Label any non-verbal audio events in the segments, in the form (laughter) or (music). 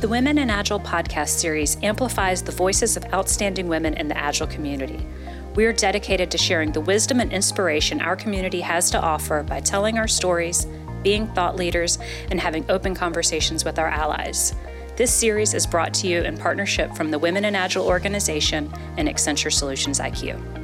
The Women in Agile podcast series amplifies the voices of outstanding women in the Agile community. We are dedicated to sharing the wisdom and inspiration our community has to offer by telling our stories, being thought leaders, and having open conversations with our allies. This series is brought to you in partnership from the Women in Agile organization and Accenture Solutions IQ.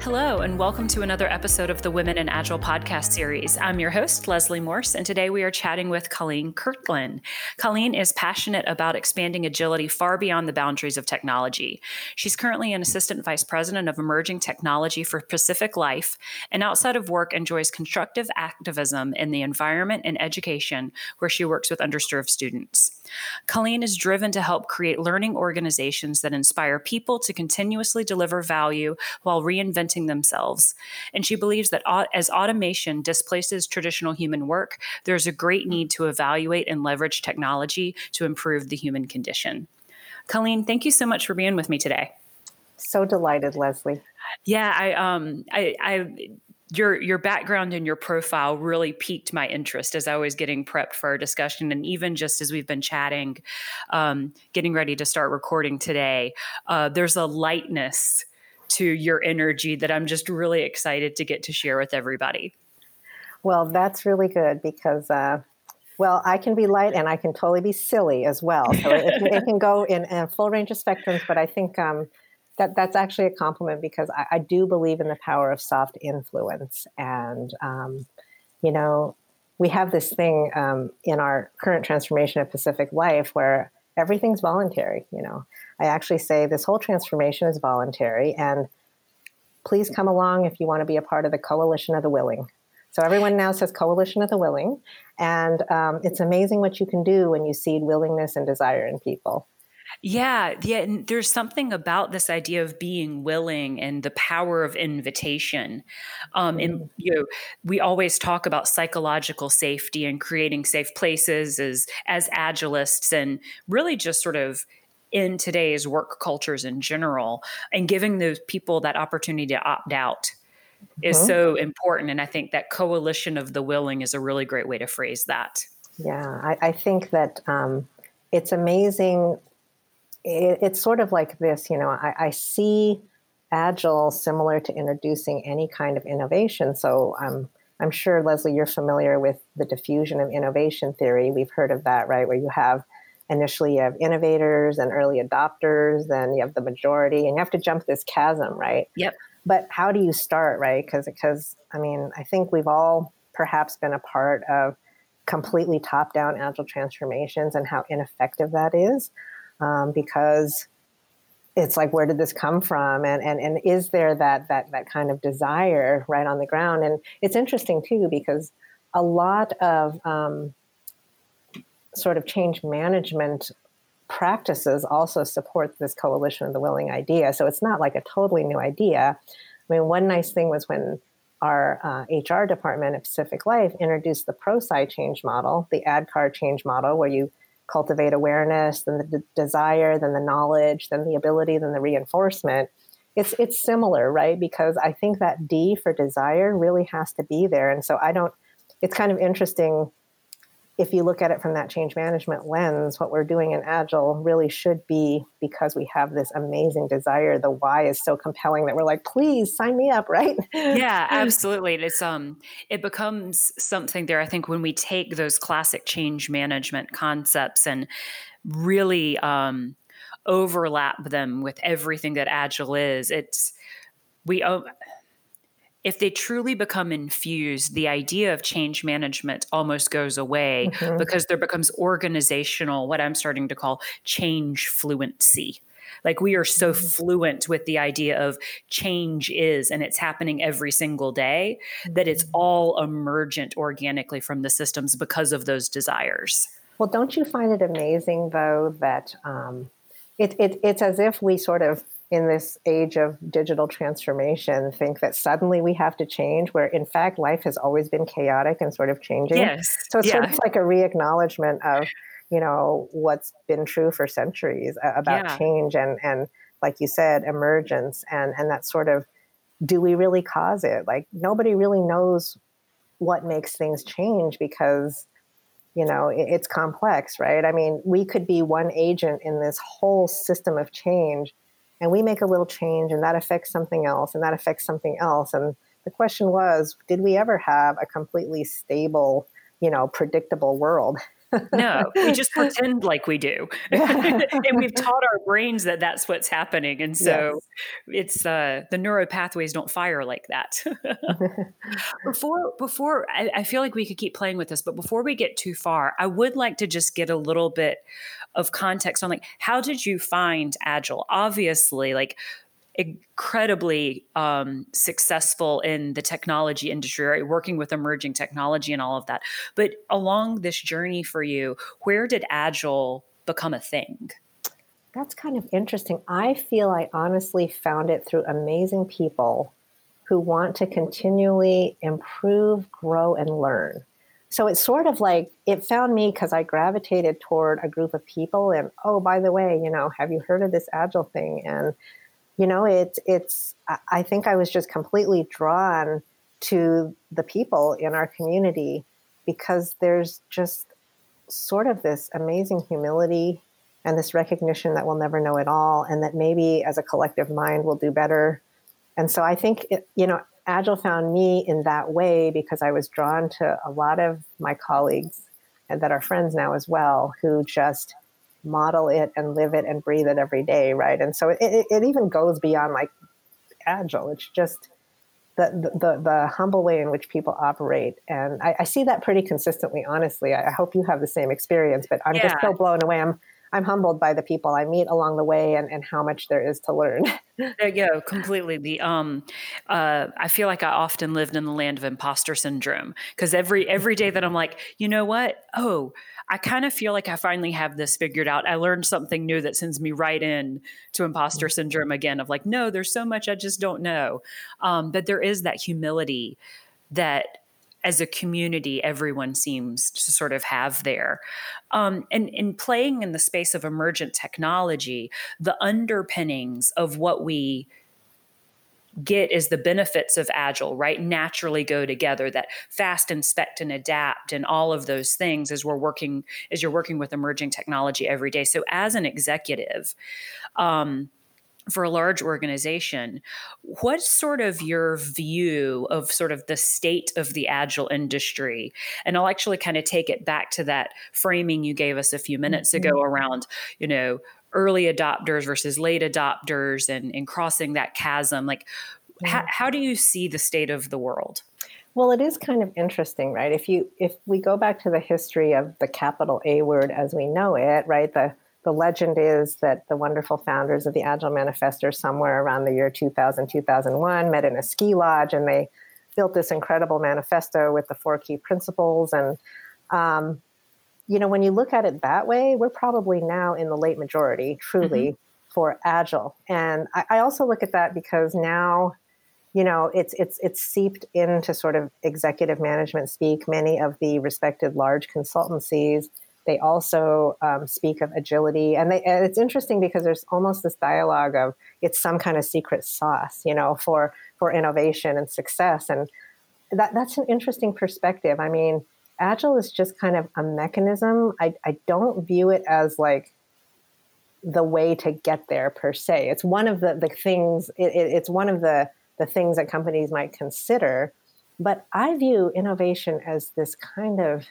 Hello, and welcome to another episode of the Women in Agile podcast series. I'm your host, Leslie Morse, and today we are chatting with Colleen Kirkland. Colleen is passionate about expanding agility far beyond the boundaries of technology. She's currently an assistant vice president of emerging technology for Pacific Life, and outside of work, enjoys constructive activism in the environment and education, where she works with underserved students. Colleen is driven to help create learning organizations that inspire people to continuously deliver value while reinventing themselves. And she believes that as automation displaces traditional human work, there's a great need to evaluate and leverage technology to improve the human condition. Colleen, thank you so much for being with me today. So delighted, Leslie. Yeah, I um I I your your background and your profile really piqued my interest as I was getting prepped for our discussion, and even just as we've been chatting, um, getting ready to start recording today. Uh, there's a lightness to your energy that I'm just really excited to get to share with everybody. Well, that's really good because. Uh, well, I can be light and I can totally be silly as well. So it, it, can go in, a full range of spectrums, but I think um, that that's actually a compliment because I, I, do believe in the power of soft influence. And, um, you know, we have this thing um, in our current transformation of Pacific life where everything's voluntary. You know, I actually say this whole transformation is voluntary. And please come along if you want to be a part of the coalition of the willing. So everyone now says coalition of the willing. And um, it's amazing what you can do when you seed willingness and desire in people. Yeah, yeah. And there's something about this idea of being willing and the power of invitation. Um, mm-hmm. And you know, we always talk about psychological safety and creating safe places as as agilists, and really just sort of in today's work cultures in general, and giving those people that opportunity to opt out is mm-hmm. so important. And I think that coalition of the willing is a really great way to phrase that. Yeah, I, I think that um, it's amazing it, it's sort of like this you know I, I, see agile similar to introducing any kind of innovation. So um, i'm sure leslie you're familiar with the diffusion of innovation theory. We've heard of that right? Where you have initially you have innovators and early adopters then you have the majority and you have to jump this chasm right? Yep. But how do you start right? Because because i mean i think we've all perhaps been a part of completely top down agile transformations and how ineffective that is um, because it's like where did this come from? And and and is there that that that kind of desire right on the ground? And it's interesting too because a lot of um, sort of change management practices also support this coalition of the willing idea. So it's not like a totally new idea. I mean one nice thing was when our uh, hr department at pacific life introduced the ProSci change model the ADKAR change model where you cultivate awareness, then the d- desire, then the knowledge, then the ability, then the reinforcement. It's it's similar, right? Because I think that D for desire really has to be there, and so I don't. It's kind of interesting if you look at it from that change management lens, what we're doing in Agile really should be because we have this amazing desire. The why is so compelling that we're like, please sign me up, (laughs) right? yeah, (laughs) absolutely. It's um, it becomes something there. I think when we take those classic change management concepts and really um, overlap them with everything that Agile is, it's we. Oh, if they truly become infused, the idea of change management almost goes away mm-hmm. because there becomes organizational, what I'm starting to call change fluency. Like we are so mm-hmm. fluent with the idea of change is and it's happening every single day that it's mm-hmm. all emergent organically from the systems because of those desires. Well, don't you find it amazing though that um, it, it, it's as if we sort of in this age of digital transformation think that suddenly we have to change where in fact life has always been chaotic and sort of changing yes so it's yeah. sort of like a re-acknowledgement of you know what's been true for centuries uh, about yeah. change and and like you said emergence and and that sort of do we really cause it like nobody really knows what makes things change because you know it, it's complex right i mean we could be one agent in this whole system of change and we make a little change and that affects something else and that affects something else. And the question was did we ever have a completely stable you know predictable world no, we just (laughs) pretend like we do. (laughs) and we've (laughs) taught our brains that that's what's happening. And so yes. it's uh, the neural pathways don't fire like that. before, before I, I feel like we could keep playing with this, but before we get too far, I would like to just get a little bit of context on like, how did you find Agile? Obviously, like incredibly um, successful in the technology industry, right? working with emerging technology and all of that. But along this journey for you, where did Agile become a thing? That's kind of interesting. I feel I honestly found it through amazing people who want to continually improve, grow, and learn. So it's sort of like it found me because I gravitated toward a group of people, and oh, by the way, you know, have you heard of this agile thing? And you know it's it's i think i was just completely drawn to the people in our community because there's just sort of this amazing humility and this recognition that we'll never know it all and that maybe as a collective mind we'll do better. And so i think it, you know agile found me in that way because i was drawn to a lot of my colleagues and that are friends now as well who just model it and live it and breathe it every day, right? And so it, it, it even goes beyond like agile. It's just the, the, the humble way in which people operate. And I, I see that pretty consistently, honestly. I, I, hope you have the same experience, but I'm yeah. just so blown away. I'm, I'm humbled by the people I meet along the way and, and how much there is to learn. there you go, completely. The um, uh, I feel like I often lived in the land of imposter syndrome because every every day that I'm like, you know what? Oh, I kind of feel like I finally have this figured out. I learned something new that sends me right in to imposter mm-hmm. syndrome again of like, no, there's so much I just don't know. Um, but there is that humility that as a community everyone seems to sort of have there. Um, and in playing in the space of emergent technology the underpinnings of what we get is the benefits of agile right? Naturally go together that fast inspect and adapt and all of those things as we're working as you're working with emerging technology every day. So as an executive um, for a large organization what's sort of your view of sort of the state of the agile industry? And i'll actually kind of take it back to that framing you gave us a few minutes mm-hmm. ago around you know early adopters versus late adopters and, and crossing that chasm. Like how, how do you see the state of the world? Well it is kind of interesting right? If you if we go back to the history of the capital a word as we know it right? The the legend is that the wonderful founders of the agile manifesto somewhere around the year 2000 2001 met in a ski lodge and they built this incredible manifesto with the four key principles and um, you know, when you look at it that way, we're probably now in the late majority, truly, mm-hmm. for agile. And I, I also look at that because now, you know, it's it's it's seeped into sort of executive management speak. Many of the respected large consultancies they also um, speak of agility, and, they, it's interesting because there's almost this dialogue of it's some kind of secret sauce, you know, for for innovation and success, and that that's an interesting perspective. I mean agile is just kind of a mechanism. I, I don't view it as like the way to get there per se. It's one of the, the things, it, it, it's one of the, the things that companies might consider. But I view innovation as this kind of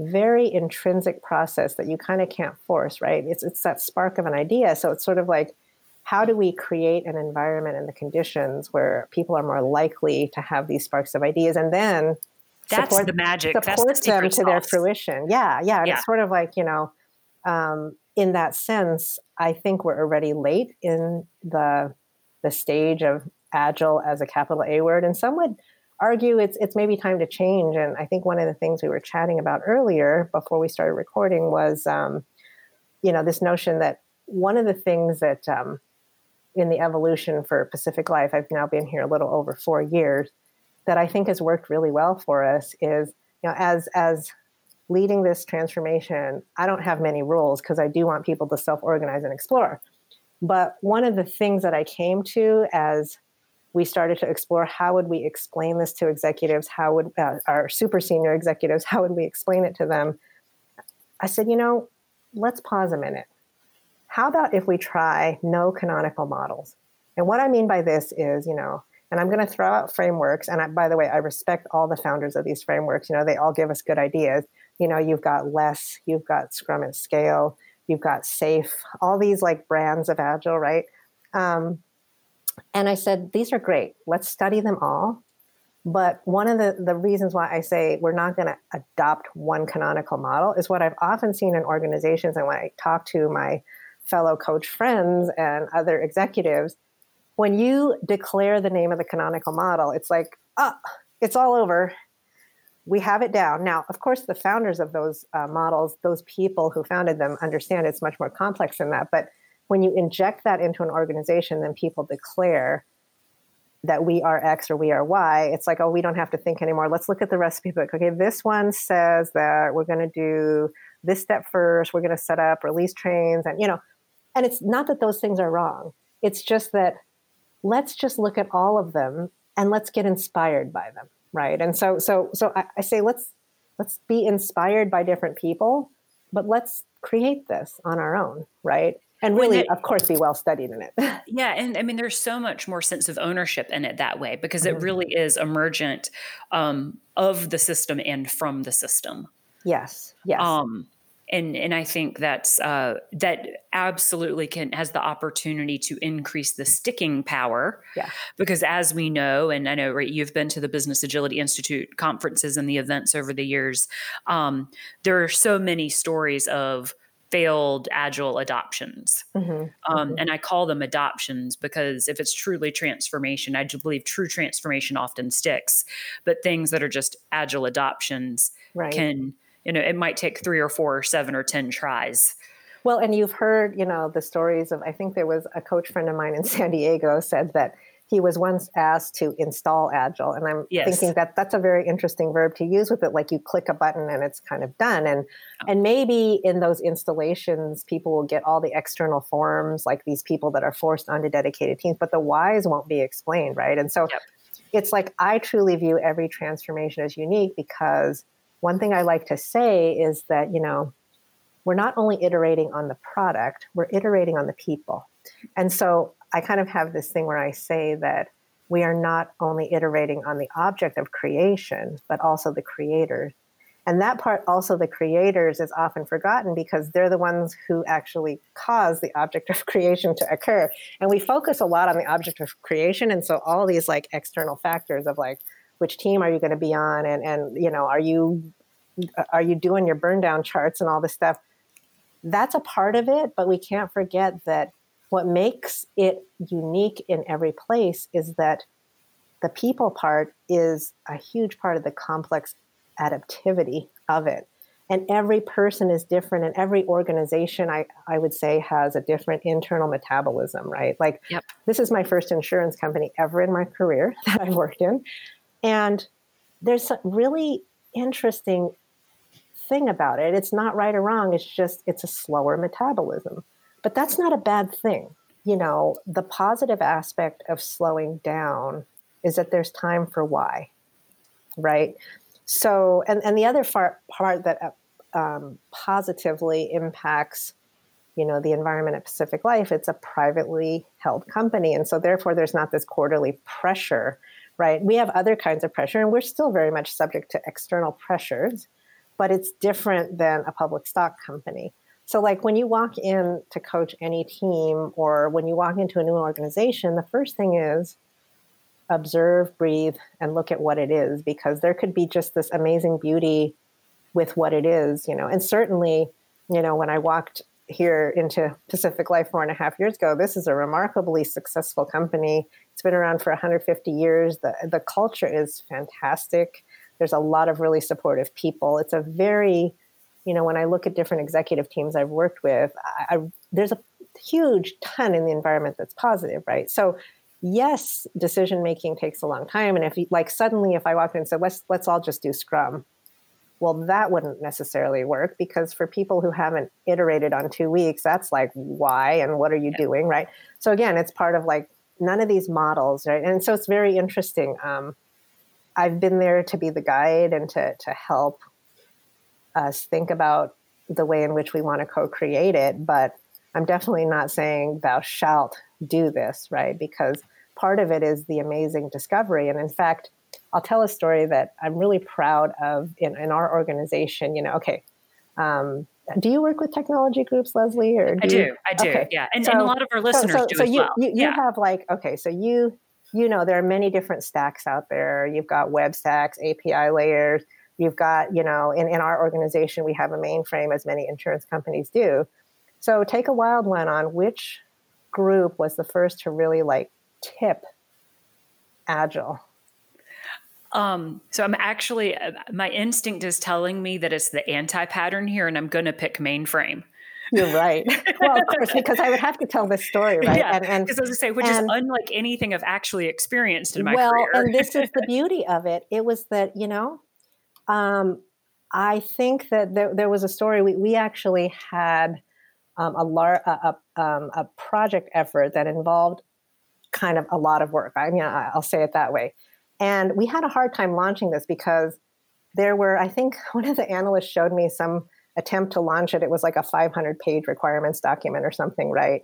very intrinsic process that you kind of can't force, right? It's, it's that spark of an idea. So it's sort of like, how do we create an environment and the conditions where people are more likely to have these sparks of ideas? And then that's support, the magic. Support the them to sauce. their fruition. Yeah, yeah. yeah. It's sort of like, you know, um, in that sense, I think we're already late in the the stage of agile as a capital A word. And some would argue it's it's maybe time to change. And I think one of the things we were chatting about earlier before we started recording was um, you know, this notion that one of the things that um, in the evolution for Pacific Life, I've now been here a little over four years, that I think has worked really well for us is, you know, as as leading this transformation, I don't have many rules because I do want people to self-organize and explore. But one of the things that I came to as we started to explore how would we explain this to executives, how would uh, our super senior executives, how would we explain it to them, I said, you know, let's pause a minute. How about if we try no canonical models? And what I mean by this is, you know, and I'm going to throw out frameworks. And I, by the way, I respect all the founders of these frameworks. You know, they all give us good ideas. You know, you've got LeSS, you've got Scrum at Scale, you've got SAFe, all these like brands of Agile, right? Um, and I said, these are great. Let's study them all. But one of the, the reasons why I say we're not going to adopt one canonical model is what I've often seen in organizations. And when I talk to my fellow coach friends and other executives, when you declare the name of the canonical model, it's like, oh, it's all over. We have it down. Now, of course, the founders of those uh, models, those people who founded them, understand it's much more complex than that. But when you inject that into an organization, then people declare that we are X or we are Y. It's like, oh, we don't have to think anymore. Let's look at the recipe book. Okay, this one says that we're going to do this step first. We're going to set up release trains, and you know, and it's not that those things are wrong. It's just that let's just look at all of them and let's get inspired by them right and so so so I, I, say let's let's be inspired by different people but let's create this on our own right and really of course be well studied in it (laughs) yeah and i mean there's so much more sense of ownership in it that way because mm-hmm. it really is emergent um, of the system and from the system yes yes um, and and I think that's uh, that absolutely can has the opportunity to increase the sticking power. Yeah. Because as we know, and I know right, you've been to the Business Agility Institute conferences and the events over the years. Um, there are so many stories of failed agile adoptions. Mm-hmm, um, mm-hmm. And I call them adoptions because if it's truly transformation, I believe true transformation often sticks. But things that are just agile adoptions right. can you know, it might take three or four or seven or 10 tries. Well, and you've heard, you know, the stories of, I think there was a coach friend of mine in (laughs) San Diego said that he was once asked to install Agile. And I'm yes. thinking that that's a very interesting verb to use with it. Like you click a button and it's kind of done. And, oh. and maybe in those installations, people will get all the external forms, like these people that are forced onto dedicated teams, but the whys won't be explained, right? And so yep. it's like I truly view every transformation as unique because – one thing I like to say is that, you know, we're not only iterating on the product, we're iterating on the people. And so I kind of have this thing where I say that we are not only iterating on the object of creation, but also the creators. And that part, also the creators, is often forgotten because they're the ones who actually cause the object of (laughs) creation to occur. And we focus a lot on the object of creation. And so all these like external factors of like, which team are you going to be on and and you know are you uh, are you doing your burn down charts and all this stuff that's a part of it but we can't forget that what makes it unique in every place is that the people part is a huge part of the complex adaptivity of it and every person is different and every organization I, I would say has a different internal metabolism right like yep. this is my first insurance company ever in my career (laughs) that i've worked in and there's some really interesting thing about it. It's not right or wrong. It's just it's a slower metabolism. But that's not a bad thing. You know, the positive aspect of slowing down is that there's time for why, right? So, and, and the other far, part that um, positively impacts you know the environment at pacific life it's a privately held company and so therefore there's not this quarterly pressure right? We have other kinds of pressure, and we're still very much subject to external pressures, but it's different than a public stock company. So, like when you walk in to coach any team or when you walk into a new organization, the first thing is observe, breathe, and look at what it is because there could be just this amazing beauty with what it is, you know. And certainly, you know, when I walked here into Pacific Life four and a half years ago, this is a remarkably successful company. It's been around for 150 years. The, the culture is fantastic. There's a lot of really supportive people. It's a very, you know, when I look at different executive teams I've worked with, I, I, there's a huge ton in the environment that's positive, right? So, yes, decision making takes a long time. And if you, like suddenly, if I walked in and said, let's let's all just do Scrum, well, that wouldn't necessarily work because for people who haven't iterated on two weeks, that's like, why and what are you yeah. doing, right? So, again, it's part of like none of these models, right? And so it's very interesting. Um, I've been there to be the guide and to, to help us think about the way in which we want to co-create it, but I'm definitely not saying thou shalt do this, right? Because part of it is the amazing discovery. And in fact, I'll tell a story that I'm really proud of in, in our organization. You know, okay, um, do you work with technology groups, Leslie? Or do I do. You? I do. Okay. Yeah, and, so, and, a lot of our listeners so, so, do so as you, well. You, you yeah. have like okay, so you you know there are many different stacks out there. You've got web stacks, API layers. You've got you know in in our organization we have a mainframe as many insurance companies do. So take a wild one on which group was the first to really like tip agile um, so I'm actually, uh, my instinct is telling me that it's the anti pattern here, and I'm going to pick mainframe. You're right. well, of course, because I would have to tell this story, right? Yeah, and because as I say, which and, is unlike anything I've actually experienced in my well, career. Well, and this is the (laughs) beauty of it. It was that you know, um, I think that there, there was a story. We we actually had um, a, lar- a, a, um, a project effort that involved kind of a lot of work. I mean, I'll say it that way. And we had a hard time launching this because there were, I think (laughs) one of the analysts showed me some attempt to launch it. It was like a 500 page requirements document or something, right?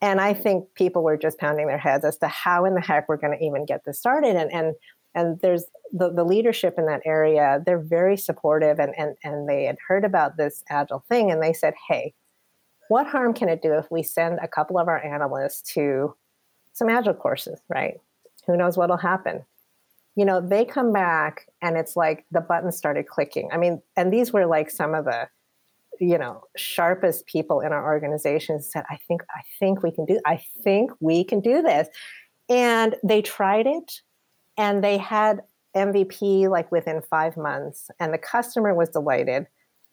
And I think people were just pounding their heads as to how in the heck we're going to even get this started. And, and, and there's the, the leadership in that area, they're very supportive and, and, and they had heard about this agile thing and they said, hey, what harm can it do if we send a couple of our analysts to some agile courses, right? Who knows what'll happen? you know, they come back and it's like the buttons started clicking. I mean, and these were like some of the, you know, sharpest people in our organization said, I think, I think we can do, I think we can do this. And they tried it and they had MVP like within five months and the customer was delighted.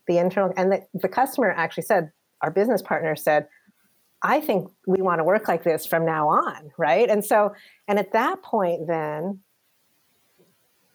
The internal, and the, the customer actually said, our business partner said, I think we want to work like this from now on, right? And so, and at that point, then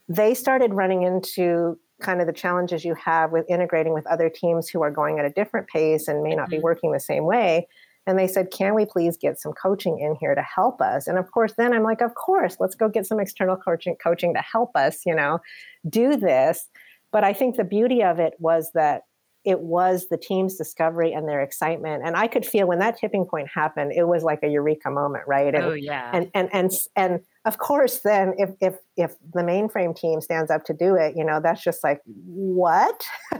they started running into kind of the challenges you have with integrating with other teams who are going at a different pace and may not be mm-hmm. working the same way. And they said, Can we please get some coaching in here to help us? And of course, then I'm like, Of course, let's go get some external coaching, coaching to help us, you know, do this. But I think the beauty of it was that it was the team's discovery and their excitement. And I could feel when that tipping point happened, it was like a eureka moment, right? And, oh yeah. And and and and of course, then if if if the mainframe team stands up to do it, you know, that's just like what? (laughs)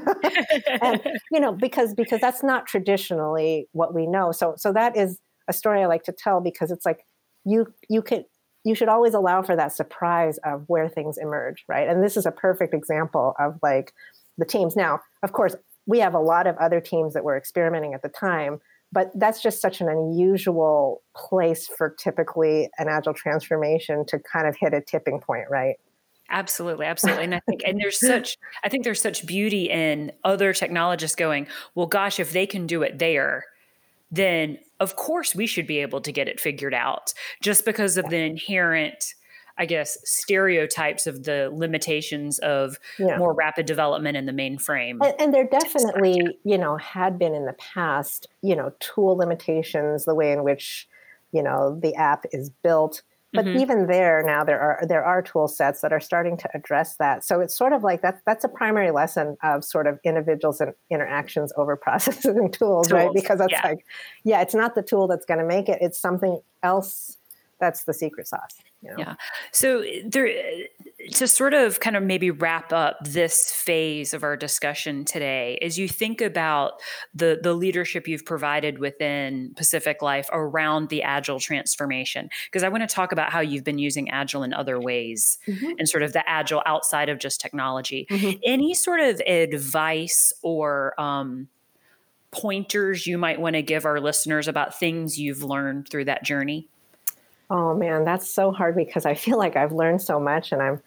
and you know, because because that's not traditionally what we know. So so that is a story I like to tell because it's like you you could you should always allow for that surprise of where things emerge, right? And this is a perfect example of like the teams. Now, of course, we have a lot of other teams that were experimenting at the time but that's just such an unusual place for typically an agile transformation to kind of hit a tipping point right? Absolutely absolutely. And i think and there's such i think there's such beauty in other technologists going well gosh if they can do it there then of course we should be able to get it figured out. Just because of the inherent I guess, stereotypes of the limitations of yeah. more rapid development in the mainframe. And, and there definitely, you know, had been in the past, you know, tool limitations, the way in which, you know, the app is built. But mm-hmm. even there now there are there are tool sets that are starting to address that. So it's sort of like that's that's a primary lesson of sort of individuals and interactions over (laughs) processes and tools, tools. right? Because that's yeah. like, yeah, it's not the tool that's going to make it. It's something else that's the secret sauce. Know? Yeah. So there, to sort of kind of maybe wrap up this phase of our discussion today, as you think about the the leadership you've provided within Pacific Life around the agile transformation, because I want to talk about how you've been using agile in other ways mm-hmm. and sort of the agile outside of just technology. Mm-hmm. Any sort of advice or um, pointers you might want to give our listeners about things you've learned through that journey? Oh man, that's so hard because I feel like I've learned so much, and I'm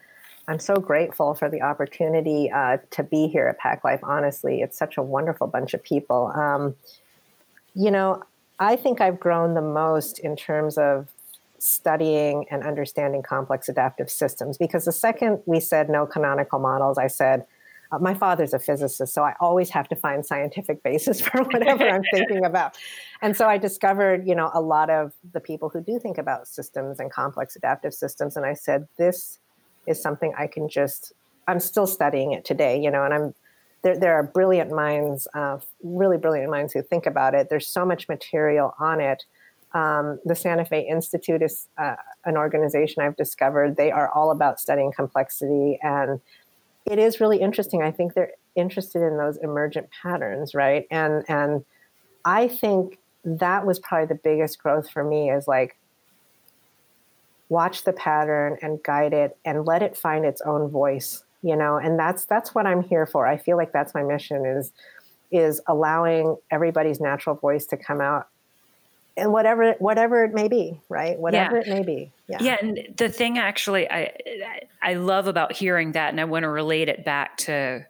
I'm so grateful for the opportunity uh, to be here at Pack Life. Honestly, it's such a wonderful bunch of people. Um, you know, I think I've grown the most in terms of studying and understanding complex adaptive systems because the second we said no canonical models, I said uh, my father's a physicist, so I always have to find scientific (laughs) basis for whatever I'm thinking about. And so I discovered, you know, a lot of the people who do think about systems and complex adaptive systems. And I said, this is something I can just, I'm still studying it today, you know, and I'm, there, there are brilliant minds, uh, really brilliant minds who think about it. There's so much material on it. Um, the Santa Fe Institute is uh, an organization I've discovered. They are all about studying complexity, and it is really interesting. I think they're interested in those emergent patterns, right? And and I think that was probably the biggest growth for me is like watch the pattern and guide it and let it find its own voice you know and that's that's what i'm here for i feel like that's my mission is is allowing everybody's natural voice to come out and whatever whatever it may be right? Whatever yeah. it may be. Yeah. Yeah and the thing actually i i love about hearing that and i want to relate it back to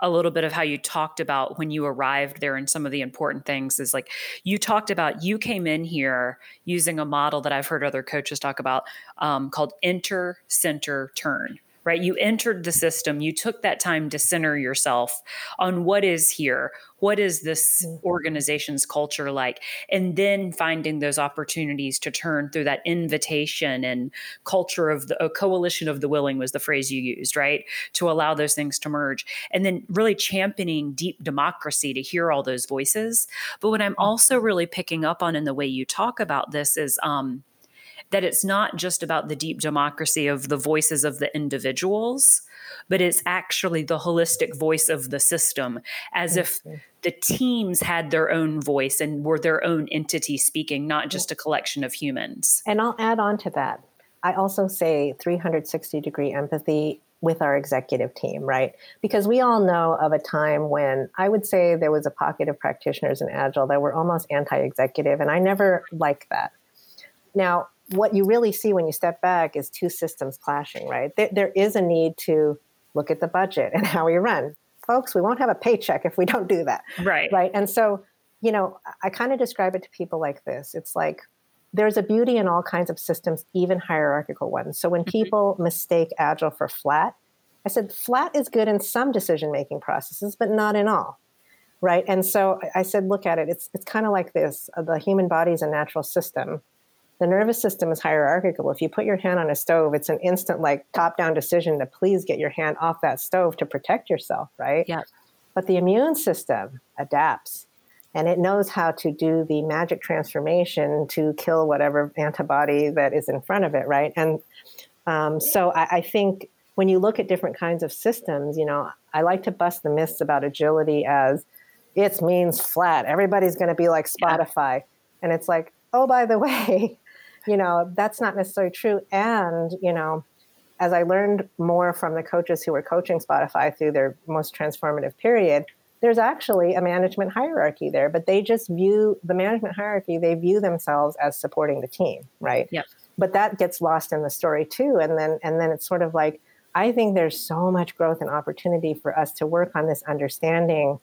a little bit of how you talked about when you arrived there and some of the important things is like you talked about you came in here using a model that I've heard other coaches talk about um, called enter, center, turn right? You entered the system, you took that time to center yourself on what is here, what is this mm-hmm. organization's culture like, and then finding those opportunities to turn through that invitation and culture of the a coalition of the willing was the phrase you used, right? To allow those things to merge. And then really championing deep democracy to hear all those voices. But what I'm mm-hmm. also really picking up on in the way you talk about this is um, that it's not just about the deep democracy of the voices of the individuals, but it's actually the holistic voice of the system, as if the teams had their own voice and were their own entity speaking, not just a collection of humans. And I'll add on to that. I also say 360 degree empathy with our executive team, right? Because we all know of a time when I would say there was a pocket of practitioners in Agile that were almost anti executive, and I never liked that. Now, what you really see when you step back is two systems clashing, right? There, there is a need to look at the budget and (laughs) how we run. Folks, we won't have a paycheck if we don't do that. Right. Right. And so, you know, I kind of describe it to people like this it's like there's a beauty in all kinds of systems, even hierarchical ones. So when mm-hmm. people mistake Agile for flat, I said flat is good in some decision making processes, but not in all. Right. And so I said, look at it. It's, it's kind of like this the human body is a natural system the nervous system is hierarchical. If you put your hand on a stove, it's an instant, like, top down decision to please get your hand off that stove to protect yourself, right? Yeah. But the immune system adapts and it knows how to do the magic transformation to kill whatever antibody that is in front of it, right? And um, so I, I think when you look at different kinds of systems, you know, I like to bust the myths about agility as it means flat. Everybody's going to be like Spotify. Yeah. And it's like, oh, by the (laughs) way, you know, that's not necessarily true. And, you know, as I learned more from the coaches who were coaching Spotify through their most transformative period, there's actually a management hierarchy there, but they just view the management hierarchy, they view themselves as supporting the team, right? Yep. But that gets lost in the story too. And then and then it's sort of like, I think there's so much growth and opportunity for us to work on this understanding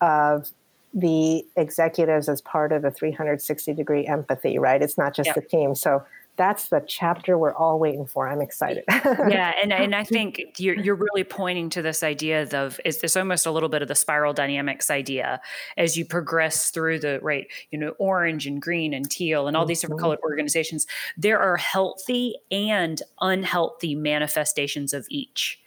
of the executives as part of the 360 degree empathy, right? It's not just yep. the team. So that's the chapter we're all waiting for. I'm excited. (laughs) yeah, and and I think you're you're really pointing to this idea of is this almost a little bit of the spiral dynamics idea as you progress through the right, you know, orange and green and teal and all these different mm-hmm. colored organizations. There are healthy and unhealthy manifestations of each.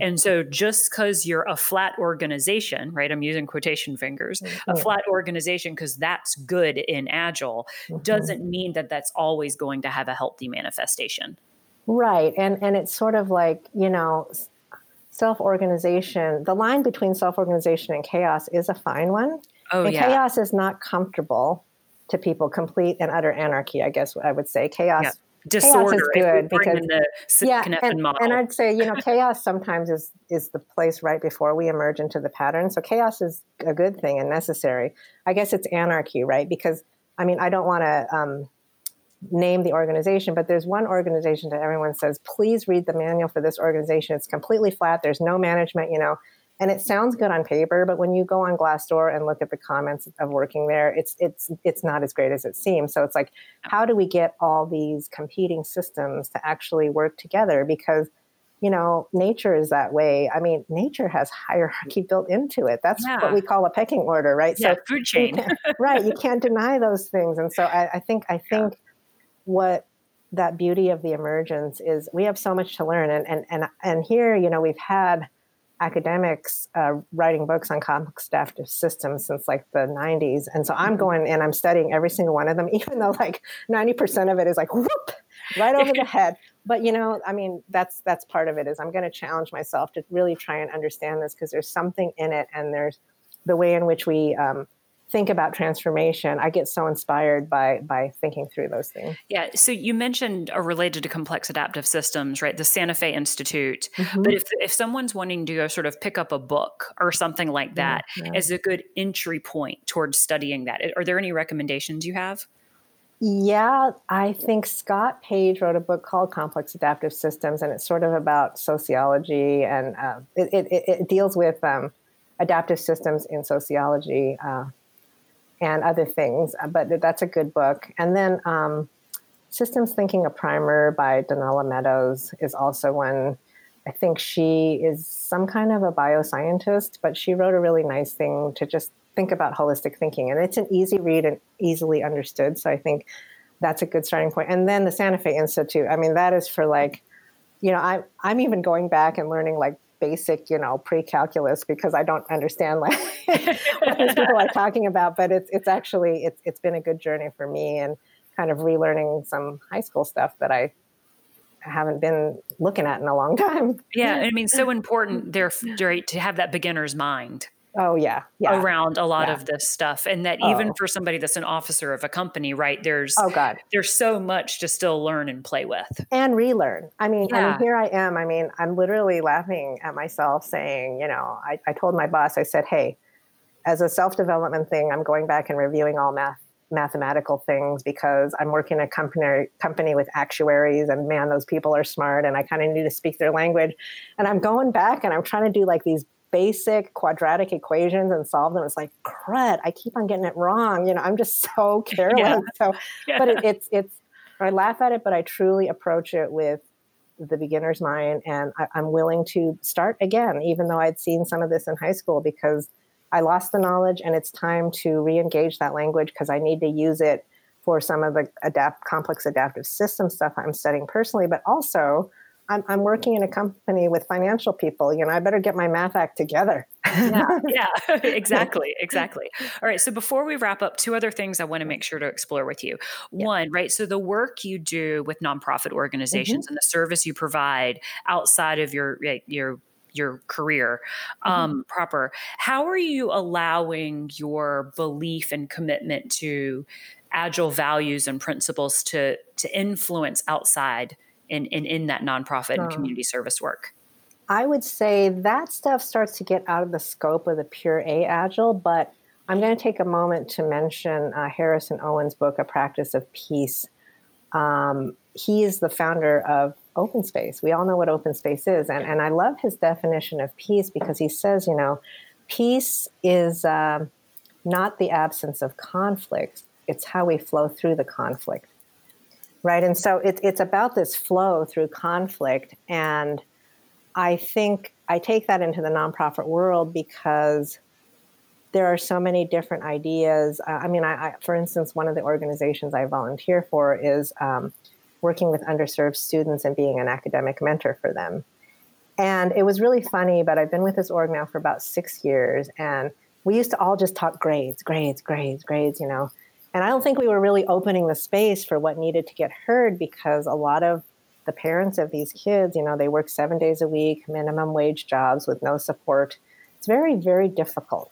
And so just because you're a flat organization, right? I'm using quotation fingers, mm-hmm. a flat organization because that's good in Agile mm-hmm. doesn't mean that that's always going to have a healthy manifestation. Right. And and it's sort of like, you know, self-organization, the line between self-organization and chaos is a fine one. Oh, and yeah. chaos is not comfortable to people complete and utter anarchy i guess i would say chaos disorder. Chaos is good because the yeah, and, model. and I'd say you know (laughs) chaos sometimes is is the place right before we emerge into the pattern. So chaos is a good thing and necessary. I guess it's anarchy, right? Because I mean I don't want to um, name the organization, but there's one organization that everyone says please read the manual for this organization. It's completely flat. There's no management. You know, and it sounds good on paper but when you go on glassdoor and look at the comments of working there it's it's it's not as great as it seems. So it's like how do we get all these competing systems to actually work together? Because you know nature is that way. I mean nature has hierarchy built into it. That's yeah. what we call a pecking order right? Yeah, so food chain. right you can't deny those things. And so i, I think i think yeah. what that beauty of the emergence is we have so much to learn. And and and and here you know we've had academics uh, writing books on complex adaptive systems since like the 90s. And so I'm mm-hmm. going and I'm studying every single one of them, (laughs) even though like 90% of it is like whoop, right over the (laughs) head. But you know, I mean, that's that's part of it is I'm going to challenge myself to really try and understand this because there's something in it and there's the way in which we um, think about transformation i get so inspired by by thinking through those things yeah so you mentioned are related to complex adaptive systems right the santa fe institute mm-hmm. but if if someone's wanting to go sort of pick up a book or something like that yeah, yeah. as a good entry point towards studying that are there any recommendations you have yeah, I think Scott Page wrote a book called Complex Adaptive Systems, and it's sort of about sociology, and uh, it, it, it, deals with um, adaptive systems in sociology. Uh, and other things. Uh, but that's a good book. And then um, Systems Thinking a Primer by Donella Meadows is also one. I think she is some kind of a bioscientist, but she wrote a really nice thing to just think about holistic thinking. And it's an easy read and easily understood. So I think that's a good starting point. And then the Santa Fe Institute, I mean, that is for like, you know, I, I'm even going back and learning like basic, you know, pre-calculus because I don't understand like (laughs) what these (laughs) people are talking about. But it's it's actually it's it's been a good journey for me and kind of relearning some high school stuff that I haven't been looking at in a long (laughs) time. Yeah, I mean, so important there to have that beginner's mind. Oh yeah, yeah. Around a lot yeah. of this stuff, and that oh. even for somebody that's an officer of a company, right? There's oh god, there's so much to still learn and play with and relearn. I mean, yeah. I mean, here I am. I mean, I'm literally laughing at myself, saying, you know, I, I told my boss, I said, hey, as a self development thing, I'm going back and reviewing all math mathematical things because I'm working a company company with actuaries and man those people are smart and I kind of need to speak their language and I'm going back and I'm trying to do like these basic quadratic equations and solve them. It's like crud. I keep on getting it wrong. You know, I'm just (laughs) so (laughs) careless. Yeah. So, yeah. but it, it's it's. I laugh at it, but I truly approach it with the beginner's mind, and I, I'm willing to start again, even though I'd seen some of this in high school because I lost the knowledge, and it's time to re-engage that language because I need to use it for some of the adapt complex adaptive system stuff I'm studying personally, but also I'm, I'm working in a company with financial people. You know, I better get my math act together. yeah, (laughs) yeah, (laughs) exactly, exactly. All right. So before we wrap up, two other things I want to make sure to explore with you. Yeah. One, right. So the work you do with nonprofit organizations mm-hmm. and the service you provide outside of your your your career mm-hmm. um, mm-hmm. proper. How are you allowing your belief and commitment to agile values and principles to to influence outside in, in, in that nonprofit and community service work? I would say that stuff starts to get out of the scope of the pure A Agile, but I'm going to take a moment to mention uh, Harrison Owen's book, A Practice of Peace. Um, he is the founder of Open Space. We all know what open space is. And, and I love his definition of peace because he says, you know, peace is uh, not the absence of conflict, it's how we flow through the conflict right? And so it, it's about this flow through conflict. And I think I take that into the nonprofit world because there are so many different ideas. I mean, I, I, for instance, one of the organizations I volunteer for is um, working with underserved students and being an academic mentor for them. And it was really funny, but I've been with this org now for about six years, and we used to all just talk grades, grades, grades, grades, you know. And I don't think we were really opening the space for what needed to get heard because a lot of the parents of these kids, you know, they work seven days a week, minimum wage jobs with no support. It's very, very difficult.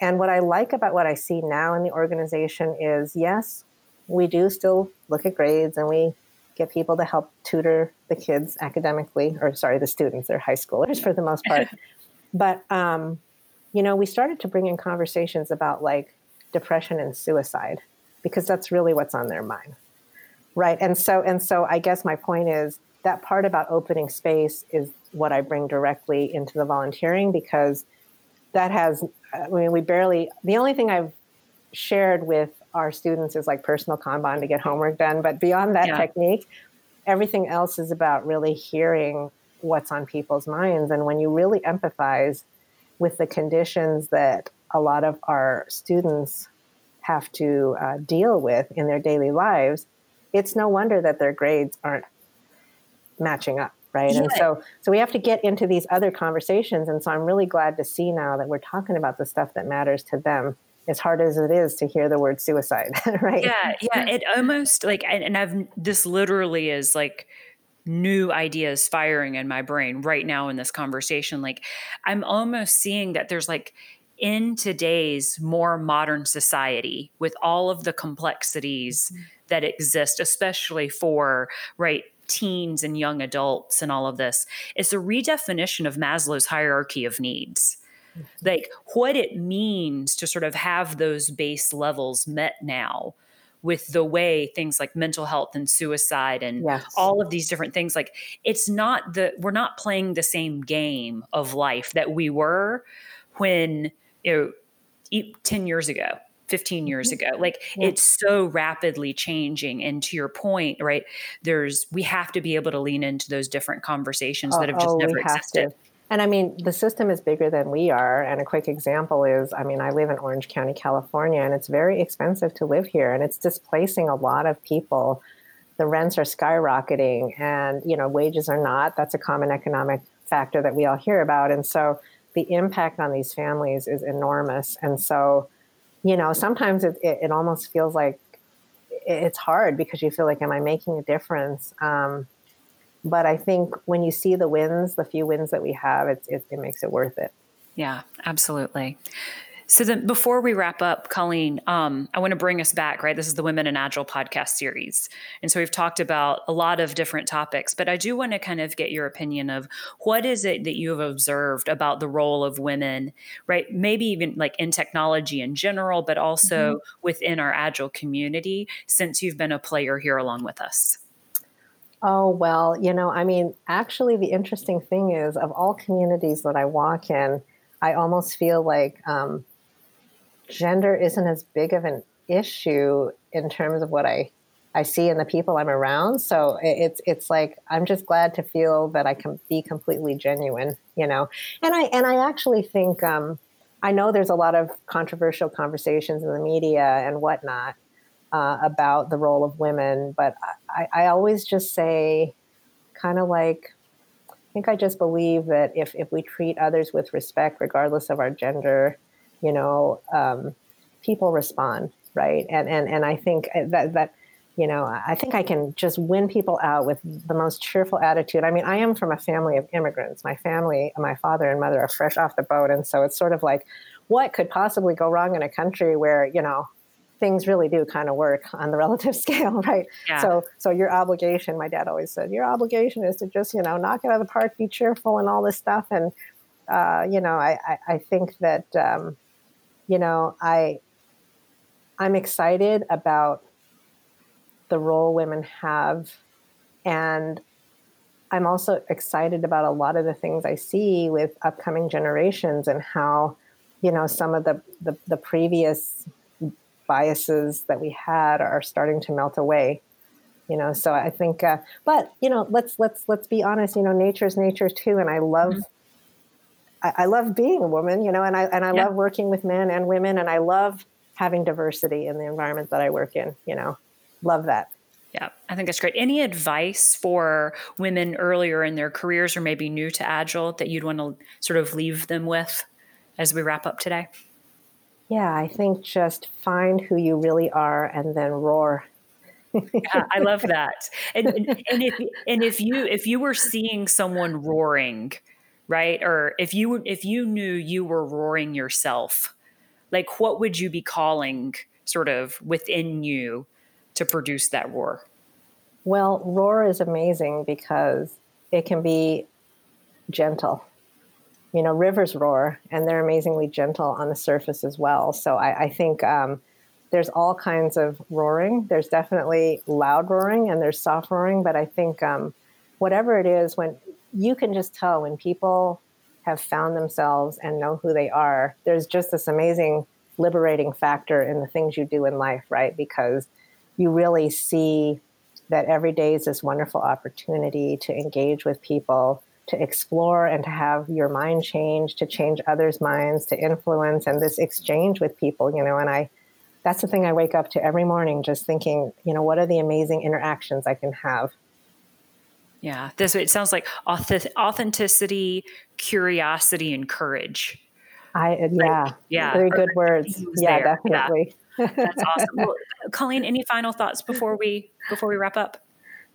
And what I like about what I see now in the organization is yes, we do still look at grades and we get people to help tutor the kids academically, or sorry, the students, they're high schoolers for the most part. (laughs) but, um, you know, we started to bring in conversations about like depression and suicide because that's really what's on their mind right and so and so i guess my point is that part about opening space is what i bring directly into the volunteering because that has i mean we barely the only thing i've shared with our students is like personal kanban to get homework done but beyond that yeah. technique everything else is about really hearing what's on people's minds and when you really empathize with the conditions that a lot of our students have to uh, deal with in their daily lives, it's no wonder that their grades aren't matching up. right yeah. and so so we have to get into these other conversations and so i'm really glad to see now that we're talking about the stuff that matters to them as hard as it is to hear the word suicide (laughs) right yeah yeah it almost like and i've this literally is like new ideas firing in my brain right now in this conversation like i'm almost seeing that there's like in today's more modern society with all of the complexities mm-hmm. that exist especially for right teens and young adults and all of this it's a redefinition of maslow's hierarchy of needs mm-hmm. like what it means to sort of have those base levels met now with the way things like mental health and suicide and yes. all of these different things like it's not the we're not playing the same game of life that we were when you know 10 years ago 15 years mm-hmm. ago like yeah. it's so rapidly changing and to your point right there's we have to be able to lean into those different conversations oh, that have just oh, never existed. And I mean, the system is bigger than we are. And a quick example is I mean, I live in Orange County, California, and it's very expensive to live here. And it's displacing a lot of people. The rents are skyrocketing, and, you know, wages are not. That's a common economic factor that we all hear about. And so the impact on these families is enormous. And so, you know, sometimes it, it, it almost feels like it's hard because you feel like, am I making a difference? Um, but I think when you see the wins, the few wins that we have, it, it, it makes it worth it. Yeah, absolutely. So then before we wrap up, Colleen, um, I want to bring us back, right? This is the Women in Agile podcast series. And so we've talked about a lot of different topics, but I do want to kind of get your opinion of what is it that you have observed about the role of women, right? Maybe even like in technology in general, but also mm-hmm. within our Agile community since you've been a player here along with us. Oh, well, you know, I mean, actually, the interesting thing is of all communities that I walk in, I almost feel like um, gender isn't as big of an issue in terms of what I, I see in the people I'm around. So it's it's like I'm just glad to feel that I can be completely genuine, you know. And I and I actually think um, I know there's a lot of controversial conversations in the media and whatnot, uh, about the role of women. But I, I always just say, kind of like, I think I just believe that if, if we treat others with respect, regardless of our gender, you know, um, people respond, right? And, and, and I think that, that, you know, I think I can just win people out with the most cheerful attitude. I mean, I am from a family of immigrants. My family, my father and mother are fresh off the boat. And so it's sort of like, what could possibly go wrong in a country where, you know, things really do kind of work on the (laughs) relative scale, right? Yeah. So, so your obligation, my dad always said, your obligation is to just, you know, knock it out of the park, be cheerful, and all this stuff. And, uh, you know, I, I, I think that, um, you know, I, I'm excited about the role women have, and I'm also excited about a lot of the things I see with upcoming generations and how, you know, some of the, the, the previous biases that we had are starting to melt away you know. So i think uh, but you know let's let's let's be honest you know nature is nature too. And i love mm-hmm. I, I, love being a woman you know and i and i yeah. love working with men and women and i love having diversity in the environment that i work in you know love that yeah, I think that's great. Any advice for women earlier in their careers or maybe new to Agile that you'd want to sort of leave them with as we wrap up today? Yeah, I think just find who you really are and then roar. yeah, I love (laughs) that. And, and if and if you if you were seeing someone roaring, right? Or if you if you knew you were roaring yourself, like what would you be calling sort of within you to produce that roar? Well, roar is amazing because it can be gentle you know, rivers roar and they're amazingly gentle on the surface as well. So I, I think um, there's all kinds of roaring. There's definitely loud roaring and there's soft roaring, but I think um, whatever it is, when you can just tell when people have found themselves and know who they are, there's just this amazing liberating factor in the things you do in life, right? Because you really see that every day is this wonderful opportunity to engage with people to explore and to have your mind change, to change others' minds, to influence, and this exchange with people, you know. And I, that's the thing I wake up to every morning, just thinking, you know, what are the amazing interactions I can have? Yeah, this it sounds like authenticity, curiosity, and courage. I uh, yeah, yeah, very good words. Yeah, there. definitely. Yeah. (laughs) That's awesome. Well, Colleen, any final thoughts before we before we wrap up?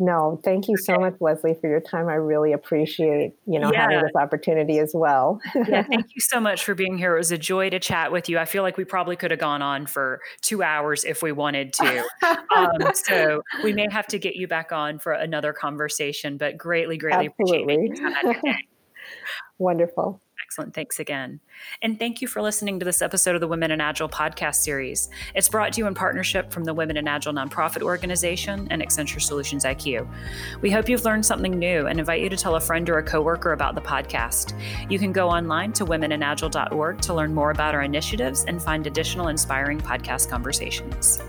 No, thank you so much, Leslie, for your time. I really appreciate you know yeah. having this opportunity as well. yeah, (laughs) thank you so much for being here. It was a joy to chat with you. I feel like we probably could have gone on for two hours if we wanted to. (laughs) um, so we may have to get you back on for another conversation. But greatly, greatly Absolutely. appreciate it. (laughs) Wonderful. Excellent. Thanks again. And thank you for listening to this episode of the Women in Agile podcast series. It's brought to you in partnership from the Women in Agile nonprofit organization and Accenture Solutions IQ. We hope you've learned something new and invite you to tell a friend or a coworker about the podcast. You can go online to womeninagile.org to learn more about our initiatives and find additional inspiring podcast conversations.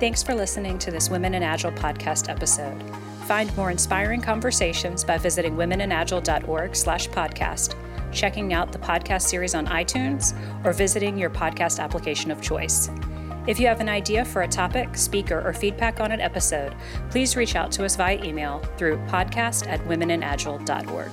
Thanks for listening to this Women in Agile podcast episode. Find more inspiring conversations by visiting womeninagile.org slash podcast checking out the podcast series on iTunes, or visiting your podcast application of choice. If you have an idea for a topic, speaker, or feedback on an episode, please reach out to us via email through podcast at womeninagile.org.